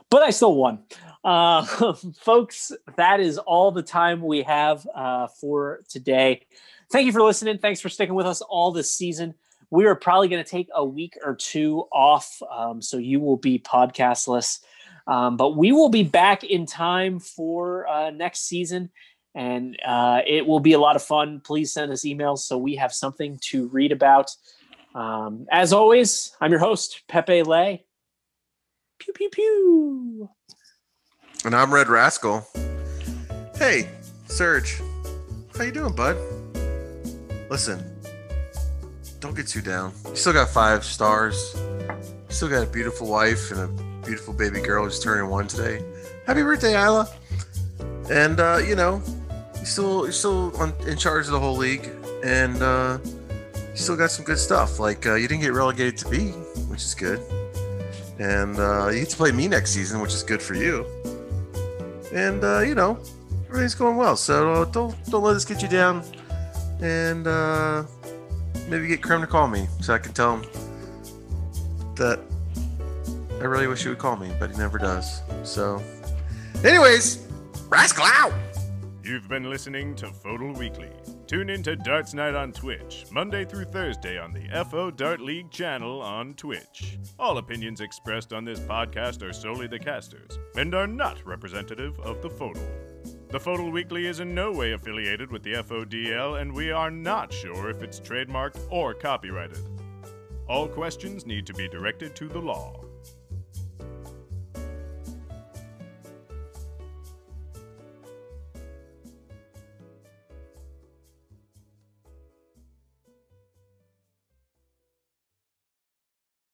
B: But I still won. Uh, folks, that is all the time we have uh, for today. Thank you for listening. Thanks for sticking with us all this season. We are probably going to take a week or two off, um, so you will be podcastless. Um, but we will be back in time for uh, next season, and uh, it will be a lot of fun. Please send us emails so we have something to read about. Um, as always, I'm your host, Pepe Lay. Pew pew pew.
C: And I'm Red Rascal. Hey, Serge, how you doing, bud? Listen, don't get too down. You still got five stars. You still got a beautiful wife and a beautiful baby girl who's turning one today. Happy birthday, Isla! And uh, you know, you still you're still on, in charge of the whole league, and uh, you still got some good stuff. Like uh, you didn't get relegated to B, which is good. And uh, you get to play me next season, which is good for you. And uh, you know, everything's going well. So uh, don't don't let this get you down. And uh, maybe get Krim to call me so I can tell him that I really wish he would call me, but he never does. So, anyways, rascal out.
A: You've been listening to FODL Weekly. Tune in to Darts Night on Twitch, Monday through Thursday on the FO Dart League channel on Twitch. All opinions expressed on this podcast are solely the casters and are not representative of the FODL. The FODL Weekly is in no way affiliated with the FODL, and we are not sure if it's trademarked or copyrighted. All questions need to be directed to the law.